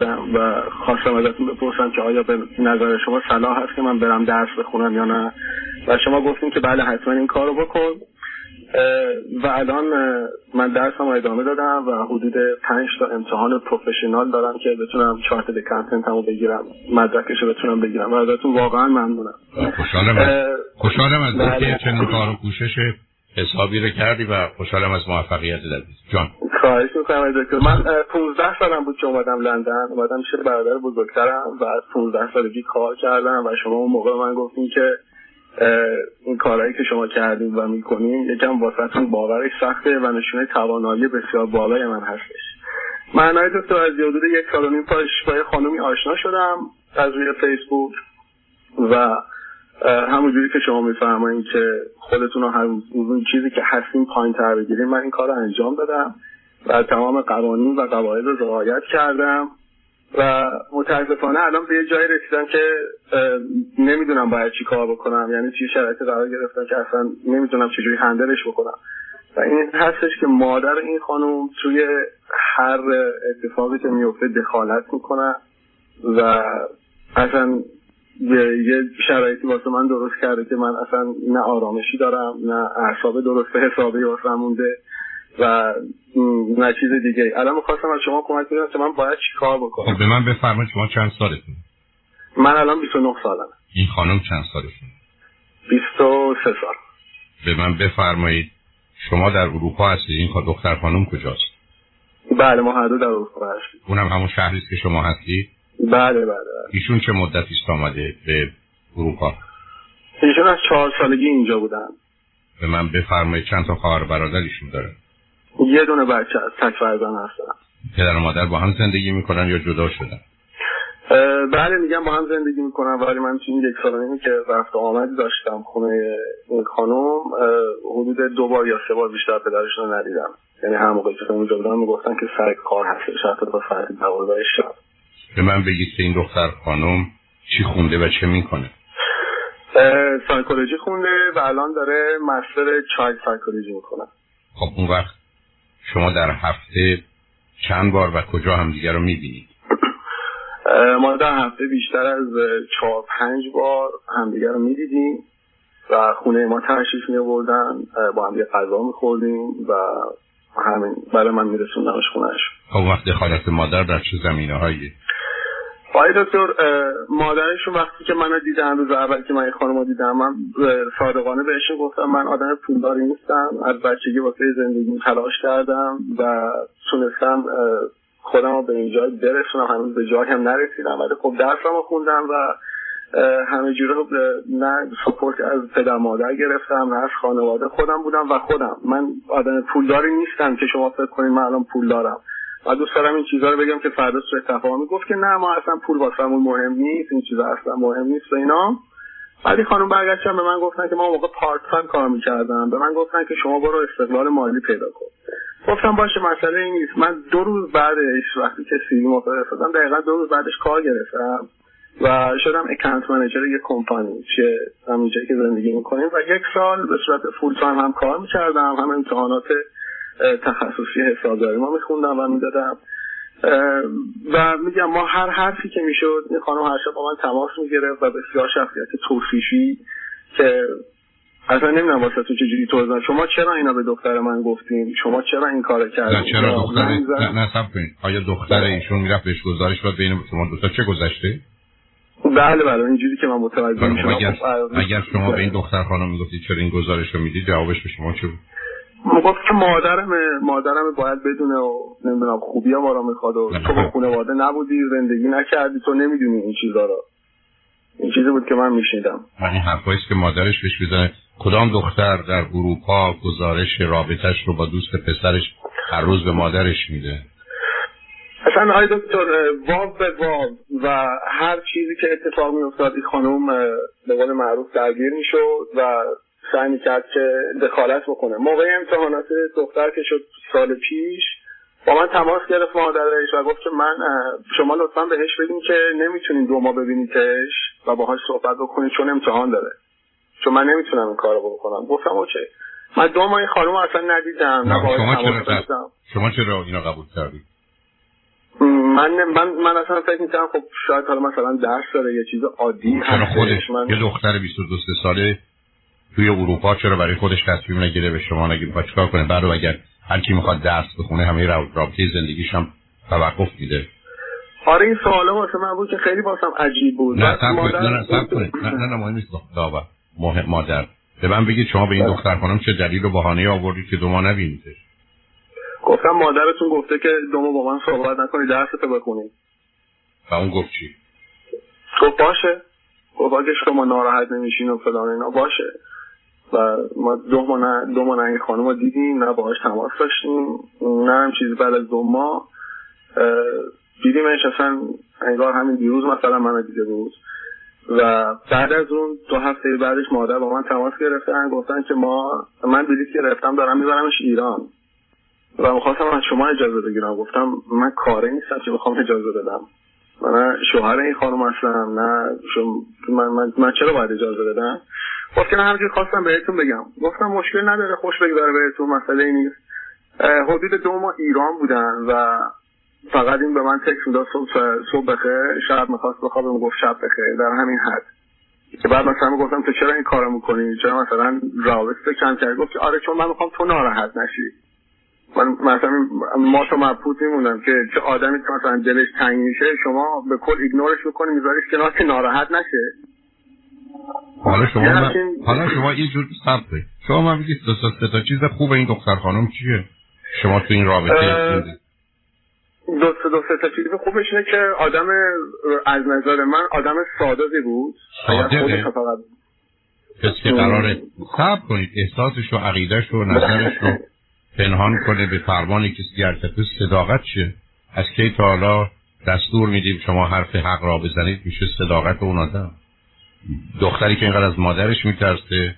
و خواستم ازتون بپرسم که آیا به نظر شما صلاح هست که من برم درس بخونم یا نه؟ و شما گفتیم که بله حتما این کارو بکن. و الان من درسم ادامه دادم و حدود پنج تا امتحان پروفشنال دارم که بتونم چارت کنتنت همو بگیرم مدرکش بتونم بگیرم. و ازتون واقعا ممنونم. خوشحالم خوشحالم از اینکه بله. چنین کار و کوشش حسابی رو کردی و خوشحالم از موفقیت در جان. خواهش می‌کنم دکتر. من 15 سالم بود که اومدم لندن. اومدم شده برادر بزرگترم و از 15 سالگی کار کردم و شما اون موقع من گفتیم که این کارهایی که شما کردیم و می‌کنیم یکم واسهتون باورش سخته و نشونه توانایی بسیار بالای من هستش. من دکتر از حدود یک سال و نیم پاش با یه خانومی آشنا شدم از روی فیسبوک و همونجوری که شما میفرمایید که خودتون رو هر چیزی که هستیم پایین تر بگیریم من این کار رو انجام دادم و تمام قوانین و قواعد رو رعایت کردم و متاسفانه الان به یه جایی رسیدم که نمی‌دونم باید چی کار بکنم یعنی چی شرایط قرار گرفتم که اصلا نمی‌دونم چجوری هندلش بکنم. و این هستش که مادر این خانم توی هر اتفاقی که میفته دخالت می‌کنه و اصلا یه شرایطی واسه من درست کرده که من اصلا نه آرامشی دارم نه اعصاب درست حسابی واسه مونده و نه چیز دیگه. الان می‌خواستم از شما کمک بگیرم که من باید چی کار بکنم. خب به من بفرمایید شما چند سالتون؟ من الان 29 سالم این خانم چند سالشون 23 سال. به من بفرمایید شما در اروپا هستید. این دختر خانم کجاست؟ بله ما هر دو در اروپا هستیم. اونم همون شهری که شما هستید؟ بله بله, بله. ایشون چه مدتی است آمده به اروپا؟ ایشون از چهار سالگی اینجا بودن. به من بفرمایید چند تا خواهر برادرشون داره؟ یه دونه بچه از تک فرزن هستن. پدر و مادر با هم زندگی می‌کنن یا جدا شدن؟ بله میگم با هم زندگی می‌کنن. ولی من این یک سال که رفت آمدی داشتم خونه این خانم حدود دو بار یا سه بار بیشتر پدرشون رو ندیدم. یعنی هر موقع که اونجا بودم می‌گفتن که سر کار هستش حتی تا ساعت دوازده شب به من بگید که این دختر خانم چی خونده و چه می‌کنه. سایکولوژی خونده و الان داره مستر چایلد سایکولوژی می‌کنه. خب اون وقت شما در هفته چند بار و کجا همدیگه رو می‌بینید؟ ما در هفته بیشتر از چهار پنج بار همدیگه رو می‌دیدیم و خونه ما تشریف می با هم غذا میخوردیم و همین برای من میرسوندمش خونهش. خب وقت دخالت مادر در چه زمینه هایی آقای دکتر مادرشون وقتی که منو دیدن روز اول که من این خانم دیدم من صادقانه بهشون گفتم من آدم پولداری نیستم از بچگی واسه زندگی تلاش کردم و تونستم خودم رو به این جای برسونم. هنوز به جای هم نرسیدم ولی خب درسم رو خوندم و همه جوره نه سپورت از پدر مادر گرفتم نه از خانواده. خودم بودم و خودم. من آدم پولداری نیستم که شما فکر کنید من الان پول دارم و دوست دارم این چیزها رو بگم که فردا سوء تفاهمی گفت که نه ما اصلا پول واسمون مهم نیست این چیزا اصلا مهم نیست و اینا. بعدی خانم برگشتن به من گفتن که ما موقع part time کار می‌کردم. به من گفتن که شما برو استقلال مالی پیدا کن. گفتم باشه مسئله این نیست. من دو روز بعدش وقتی که CV ما فرستادم دقیقا دو روز بعدش کار گرفتم و شدم account manager یه کمپانی که همینجایی که زندگی می‌کنیم. و یک سال به صورت full time هم کار می‌کردم هم امتحانات تخصصی حسابداری ما میخوندم و می‌دادم. و میگم ما هر حرفی که می‌شد این خانم هر شب با من تماس می‌گرفت و بسیار شخصیت توصیفی که اصلا نمی‌دونم واسه تو چجوری توضیح شما چرا اینا به دختر من گفتین؟ شما چرا این کار کردین؟ چرا؟ دختر نه, نه آیا دختر ایشون می‌رفت بهش گزارش داد؟ بین شما دوتا چه گذشته؟ بله بله. اینجوری که من متوجه بله، میشم اگر, خب، اگر شما به این دختر خانم می‌گفتید چرا این گزارش رو می‌دید جوابش به شما چه بود؟ گفت که مادرم مادرم باید بدونه و نمی‌دونم خوبی ما رو می‌خواد و تو با خانواده نبودی زندگی نکردی تو نمی‌دونی این چیزا رو. این چیزی بود که من میشنیدم. این حرفایی که مادرش بهش می‌زنه کدام دختر در اروپا گزارش رابطش رو با دوست پسرش هر روز به مادرش میده؟ اصلا های دکتر واب به واب و هر چیزی که اتفاق می افتاد این خانوم به قول معروف درگیر می‌شد و سعی می‌کرد که دخالت بکنه. موقع امتحانات دختر که شد سال پیش با من تماس گرفت مادرش و گفت که من شما لطفا بهش بگین که نمی‌تونین دو ماه ببینیدش و باهاش صحبت بکنید چون امتحان داره. چون من نمی‌تونم این کارو بکنم. گفتم اوکی. من دو ماه خانم اصلا ندیدم. شما چرا شما چرا اینا قبول کردید من من من اصلا فکر می‌کنم خب شاید حالا مثلا درس داره یه چیز عادی چرا خودش من... یه دختر 22 ساله توی اروپا چرا برای خودش تصمیم نگیره به شما نگیره با چیکار کنه؟ بعد اگر هر کی می‌خواد درس بخونه همه رابطه زندگیش هم توقف میده. آره این سوالا واسه من بود که خیلی واسم عجیب بود. نه سب کنید نه نه سب کنید. نه نه مهم نیست. داور مادر. به من بگید شما به این دختر خانم چه دلیل و بهانه آوردید که دو ما نبینیدش؟ گفتم مادرتون گفته که دو ما با من صحبت نکنی درستو بخونی. و اون گفت چی؟ گفت باشه. گفت اگه شما ناراحت نمیشین و فلان اینا باشه. و ما دو ما نه دو ما این خانم رو دیدیم نه باهاش تماس داشتیم نه هم چیزی بعد از دو ماه دیدیمش اصلا انگار همین دیروز مثلا من دیده بود. و بعد از اون دو هفته بعدش مادر با من تماس گرفتن گفتن که ما من بلیط گرفتم دارم میبرمش ایران. و می‌خواستم از شما اجازه بگیرم. گفتم من کاره نیستم که بخوام اجازه بدم. من شوهر این خانم هستم نه من, من, من چرا باید اجازه بدم؟ گفت که نه همینجور خواستم بهتون بگم. گفتم مشکل نداره خوش بگذاره بهتون مسئله نیست. حدود دو ماه ایران بودن و فقط این به من تکس می‌داد صبح صبح بخیر شب می‌خواست بخوابه گفت شب بخیر در همین حد. که بعد مثلا گفتم تو چرا این کارو می‌کنی؟ چرا مثلا رابطه کم کرد گفت که آره چون من می‌خوام تو ناراحت نشی. من مثلا ما تو مبهوت میمونم که چه آدمی که مثلا دلش تنگ میشه شما به کل ایگنورش می‌کنی میذاریش کنار که ناراحت نشه. حالا شما من... حالا شما یه جور صبره شما من بگید دو تا چیز خوب این دختر خانم چیه؟ شما تو این رابطه دو سه دو سه تا چیز خوبش اینه که آدم از نظر من آدم سادهی بود. ساده؟ کسی که قراره صبر کنید. احساسش و عقیدش و نظرش رو پنهان کنه به فرمان کسی تو صداقت چیه؟ از کی تا حالا دستور میدیم شما حرف حق را بزنید؟ میشه صداقت اون آدم. دختری که اینقدر از مادرش میترسه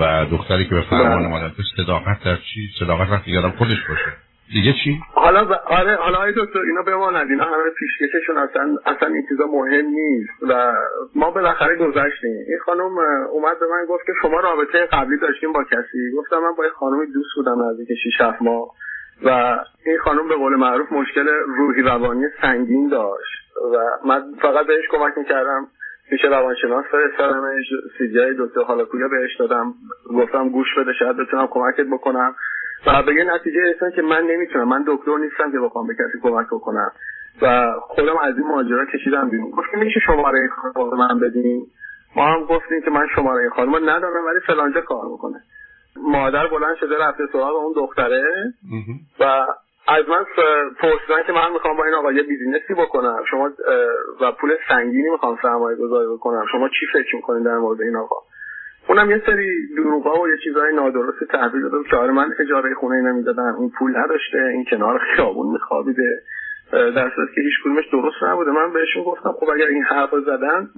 و دختری که به فرمان بله. مادر صداقت در چی؟ صداقت وقتی یادم خودش باشه. دیگه چی؟ حالا ب... آره حالا ای دکتر اینا بماند اینا همه پیشکششون اصلا اصلا این چیزا مهم نیست و ما بالاخره گذشتیم. این خانم اومد به من گفت که شما رابطه قبلی داشتیم با کسی. گفتم من با این خانمی دوست بودم نزدیک 6 7 ماه و این خانم به قول معروف مشکل روحی روانی سنگین داشت و من فقط بهش کمک می‌کردم پیش روانشناس فرستادمش سی جی دکتر حالاکویا بهش دادم. گفتم گوش بده شاید بتونم کمکت بکنم. و به یه نتیجه رسیدن که من نمی‌تونم. من دکتر نیستم که بخوام به کسی کمک بکنم. و خودم از این ماجرا کشیدم بیرون. گفت میشه شماره خانم من بدین. ما هم گفتیم که من شماره خانم ندارم ولی فلانجا کار می‌کنه. مادر بلند شده رفته سراغ اون دختره. و از من پرسیدن که من می‌خوام با این آقا یه بیزینسی بکنم. شما و پول سنگینی می‌خوام سرمایه گذاری بکنم. شما چی فکر می‌کنید در مورد این آقا؟ اونم یه سری دروغا و یه چیزهای نادرست تحویل داده که آره من اجاره خونه نمی‌دادم این پول نداشته. این کنار خیابون میخوابیده. در صورتی که هیچ کدومش درست نبوده. من بهشون گفتم خب اگر این حرف زدن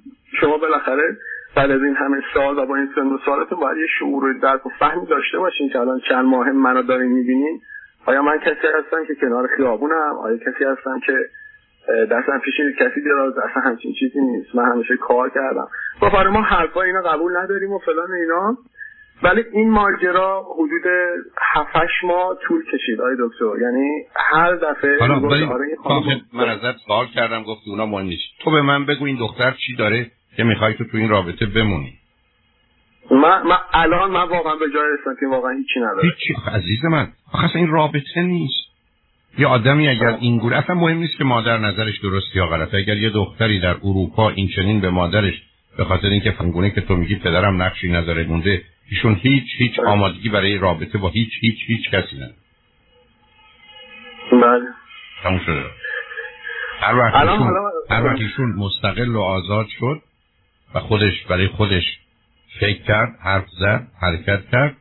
شما بالاخره بعد از این همه سال و با این سن و سالتون باید یه شعور و درک و فهمی داشته باشین که الان چند ماه منو دارین می‌بینین. آیا من کسی هستم که کنار خیابونم؟ آیا کسی هستم که دستم پیش کسی دراز؟ اصلا همچین چیزی نیست. من همیشه کار کردم. با آره ما حرفا اینا قبول نداریم و فلان اینا. ولی این ماجرا حدود 7 ماه طول کشید آی دکتر. یعنی هر دفعه آره من ازت سوال کردم گفتی اونا مهم نیست. تو به من بگو این دختر چی داره که می‌خوای تو تو این رابطه بمونی. من, من الان من واقعا به جای رسیدم که واقعا هیچی نداره هیچی عزیز من آخه این رابطه نیست. یه آدمی اگر این گونه اصلا مهم نیست که مادر نظرش درست یا غلطه. اگر یه دختری در اروپا این چنین به مادرش به خاطر اینکه فنگونه که تو میگی پدرم نقشی نداره مونده ایشون هیچ هیچ. آمادگی برای رابطه با هیچ هیچ هیچ کسی نداره. بله. تموم شده. هر وقت ایشون مستقل و آزاد شد و خودش برای خودش فکر کرد حرف زد حرکت کرد.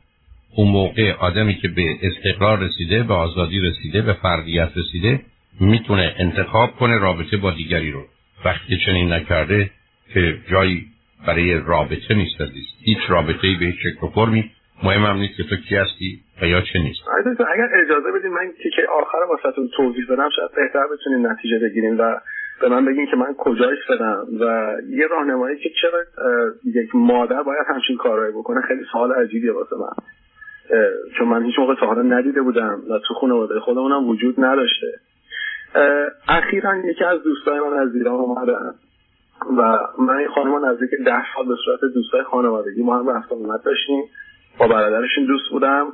اون موقع آدمی که به استقرار رسیده به آزادی رسیده به فردیت رسیده می‌تونه انتخاب کنه رابطه با دیگری رو. وقتی چنین نکرده که جایی برای رابطه نیست عزیز. هیچ رابطه ای به هیچ شکل فرمی. مهم هم نیست که تو کی هستی و یا چه نیست. اگر اجازه بدین من که آخر واسهتون توضیح بدم شاید بهتر بتونین نتیجه بگیریم و به من بگین که من کجا ایستادم و یه راهنمایی که چرا یک مادر باید همچین کارهایی بکنه خیلی سوال عجیبیه واسه من. چون من هیچ موقع تا ندیده بودم و تو خانواده خودمونم وجود نداشته. اخیرا یکی از دوستای من از ایران اومدن و من این خانم نزدیک ده سال به صورت دوستای خانوادگی ما هم رفت آمد داشتیم. با برادرشون دوست بودم.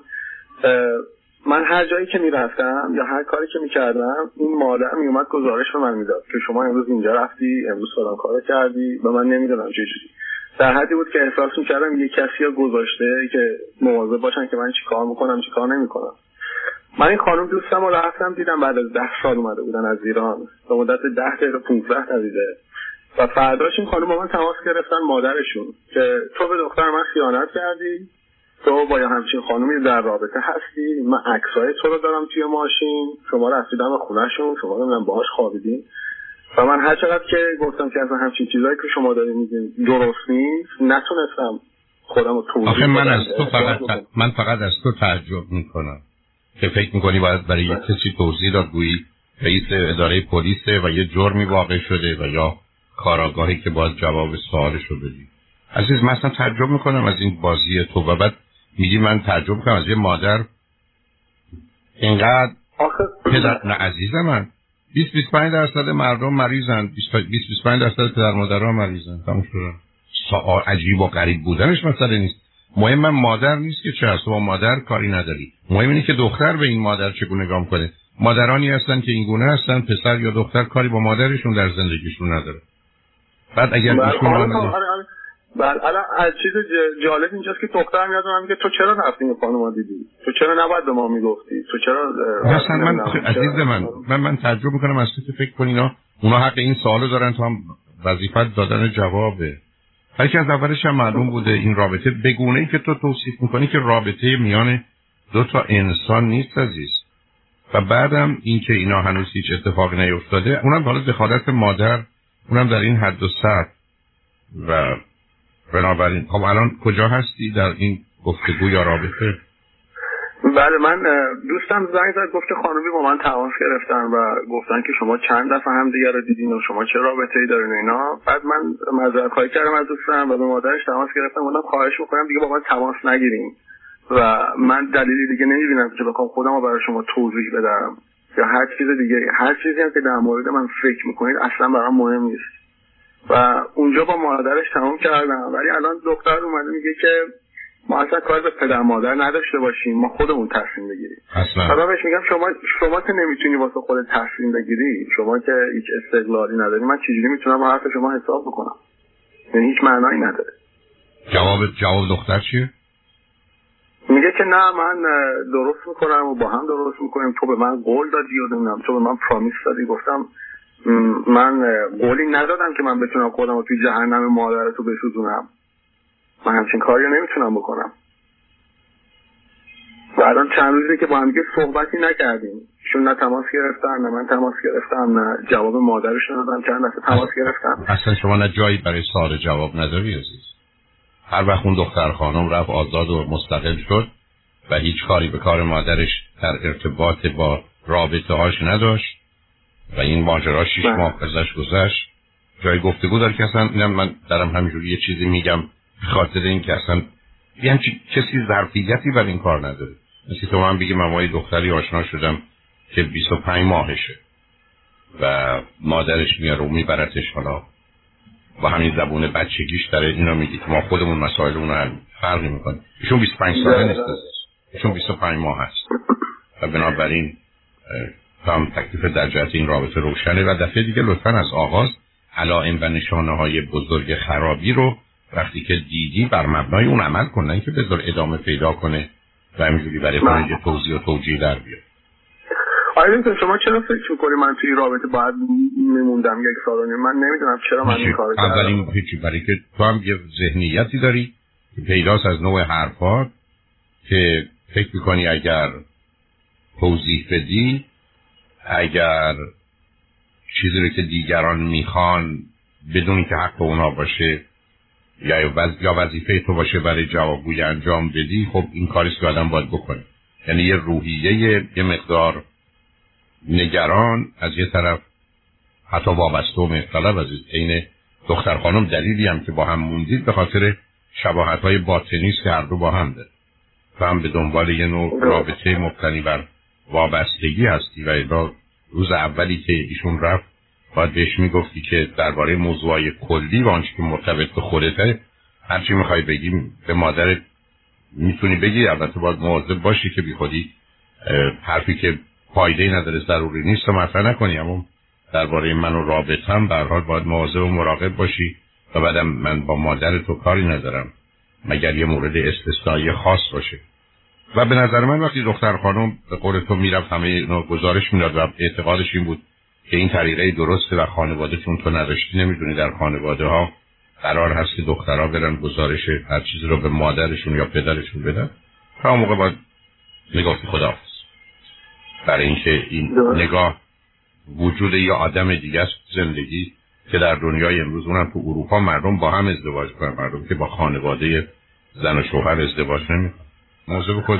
من هر جایی که می‌رفتم یا هر کاری که می‌کردم این مادر میومد گزارش به من می‌داد که شما امروز اینجا رفتی امروز فلان کارو کردی و من نمی‌دونم چه چیزی در حدی بود که احساس می‌کردم یه کسی ها گذاشته که مواظب باشن که من چی کار می‌کنم چی کار نمی‌کنم. من این خانم دوستم رو رفتم دیدم بعد از ده سال اومده بودن از ایران. به مدت ده دقیقه 15 دقیقه. و فرداش این خانم با من تماس گرفتن مادرشون که تو به دختر من خیانت کردی. تو با یه همچین خانومی در رابطه هستی؟ من عکسای تو رو دارم توی ماشین. شما رسیدم به خونهشون. شما رو من باهاش خوابیدین و من هر چقدر که گفتم که از همچین چیزایی که شما دارید میگین درست نیست نتونستم خودم رو توضیح آخه من از تو فقط من فقط از تو تعجب می‌کنم که فکر می‌کنی باید برای یک کسی توضیح داد. گویی رئیس اداره پلیسه و یه جرمی واقع شده و یا کاراگاهی که باید جواب سوالش رو بدی. عزیز من اصلا تعجب می‌کنم از این بازی تو. و بعد میگی من تعجب کنم از یه مادر اینقدر پدر نه عزیز من 20 25 درصد مردم مریضن. 20 25 درصد پدر مادرها مریضن. تموم شد. سوال عجیب و غریب بودنش مسئله نیست. مهم من مادر نیست که چه هست. با مادر کاری نداری. مهم اینه که دختر به این مادر چگونه نگاه کنه. مادرانی هستن که این گونه هستن. پسر یا دختر کاری با مادرشون در زندگیشون نداره. بعد اگر ایشون بله الان از چیز جالب اینجاست که دختر میاد من میگه تو چرا رفتی این خانم دیدی؟ تو چرا نباید به ما می‌گفتی؟ تو چرا مثلا من عزیز من من من تعجب می‌کنم از تو فکر کن اینا اونا حق این سوالو دارن تو هم وظیفت دادن جوابه. که از اولش هم معلوم بوده این رابطه بگونه ای که تو توصیف می‌کنی که رابطه میان دو تا انسان نیست عزیز. و بعدم اینکه اینا هنوز هیچ اتفاقی نیفتاده اونم حالا دخالت مادر اونم در این حد و سطح. و بنابراین. خب الان کجا هستی در این گفتگو یا رابطه؟ بله من دوستم زنگ زد گفت خانومی با من تماس گرفتن و گفتن که شما چند دفعه هم دیگه رو دیدین و شما چه رابطه ای دارین اینا. بعد من معذرت خواهی کردم از دوستم و به مادرش تماس گرفتم گفتم خواهش می‌کنم دیگه با من تماس نگیریم و من دلیلی دیگه نمی‌بینم که بخوام خودم رو برای شما توضیح بدم یا هر چیز دیگه. هر چیزی هم که در مورد من فکر می‌کنید اصلا برام مهم نیست. و اونجا با مادرش تمام کردم. ولی الان دکتر اومده میگه که ما اصلا کار به پدر مادر نداشته باشیم. ما خودمون تصمیم بگیریم. اصلا. بهش میگم شما شما که نمی‌تونی واسه خود تصمیم بگیری شما که هیچ استقلالی نداری من چجوری می‌تونم حرف شما حساب بکنم؟ یعنی هیچ معنایی نداره. جواب جواب دختر چیه؟ میگه که نه من درست می‌کنم و با هم درست می‌کنیم. تو به من قول دادی و نمی‌دونم تو به من پرامیس دادی. گفتم من قولی ندادم که من بتونم خودم رو توی جهنم مادر تو بسوزونم. من همچین کاری رو نمی‌تونم بکنم. و الان چند روزی که با هم صحبتی نکردیم. چون نه تماس گرفتن نه من تماس گرفتم نه جواب مادرش ندادم. چند دفعه تماس گرفتم. اصلا شما نه جایی برای سال جواب نداری عزیز. هر وقت اون دختر خانم رفت آزاد و مستقل شد و هیچ کاری به کار مادرش در ارتباط با رابطه هاش نداشت. و این ماجرا شیش بله. ماه ازش گذشت. جای گفتگو داره که اصلا اینم من دارم همینجوری یه چیزی میگم خاطر این که اصلا یعنی کسی ظرفیتی برای این کار نداره. مثل تو من بگیم من دختری آشنا شدم که 25 ماهشه و مادرش میاره و میبرتش حالا. با همین زبون بچگیش داره اینا میگی که ما خودمون مسائلمون رو فرقی می‌کنیم ایشون 25 ساله نیست ایشون 25 ماه هست. و بنابراین هم تکلیف در جهت این رابطه روشنه و دفعه دیگه لطفا از آغاز علائم و نشانه های بزرگ خرابی رو وقتی که دیدی بر مبنای اون عمل کنن که بذار ادامه پیدا کنه و همینجوری برای خارج توضیح و توجیه در بیاد. آیا شما چرا فکر می‌کنی من توی رابطه باید میموندم یک سال من نمی‌دونم چرا من این کار کردم. اولین هیچی. برای که تو هم یه ذهنیتی داری که پیداست از نوع حرفات که فکر می‌کنی اگر توضیح بدی اگر چیزی رو که دیگران می‌خوان بدون که حق اونا باشه یا یا وظیفه تو باشه برای جوابگوی انجام بدی خب این کاریست که آدم باید بکنه. یعنی یه روحیه یه مقدار نگران از یه طرف. حتی وابسته و مختلف از این دختر خانم دلیلی هم که با هم موندید به خاطر شباهت های باطنی که هر دو با هم داره و هم به دنبال یه نوع رابطه مبتنی بر وابستگی هستی و روز اولی که ایشون رفت باید بهش می‌گفتی که درباره موضوعای کلی و آنچه که مرتبط به خودته هرچی می‌خوای بگیم به مادرت می‌تونی بگی. البته باید مواظب باشی که بی خودی حرفی که فایده نداره ضروری نیست و مطرح نکنی. اما درباره من و رابطم به حال باید مواظب و مراقب باشی و بعدم من با مادر تو کاری ندارم مگر یه مورد استثنایی خاص باشه. و به نظر من وقتی دختر خانم به قول تو می‌رفت همه اینو گزارش می‌داد و اعتقادش این بود که این طریقه درسته و خانواده چون تو نداشتی نمی‌دونی در خانواده ها قرار هست که دخترها برن گزارش هر چیزی رو به مادرشون یا پدرشون بدن. تا موقع باید نگاه خدا برای اینکه این نگاه وجود یه آدم دیگه است زندگی که در دنیای امروز اونم تو اروپا مردم با هم ازدواج کنن مردم که با خانواده زن و شوهر ازدواج نمی‌کنن. موضوع خود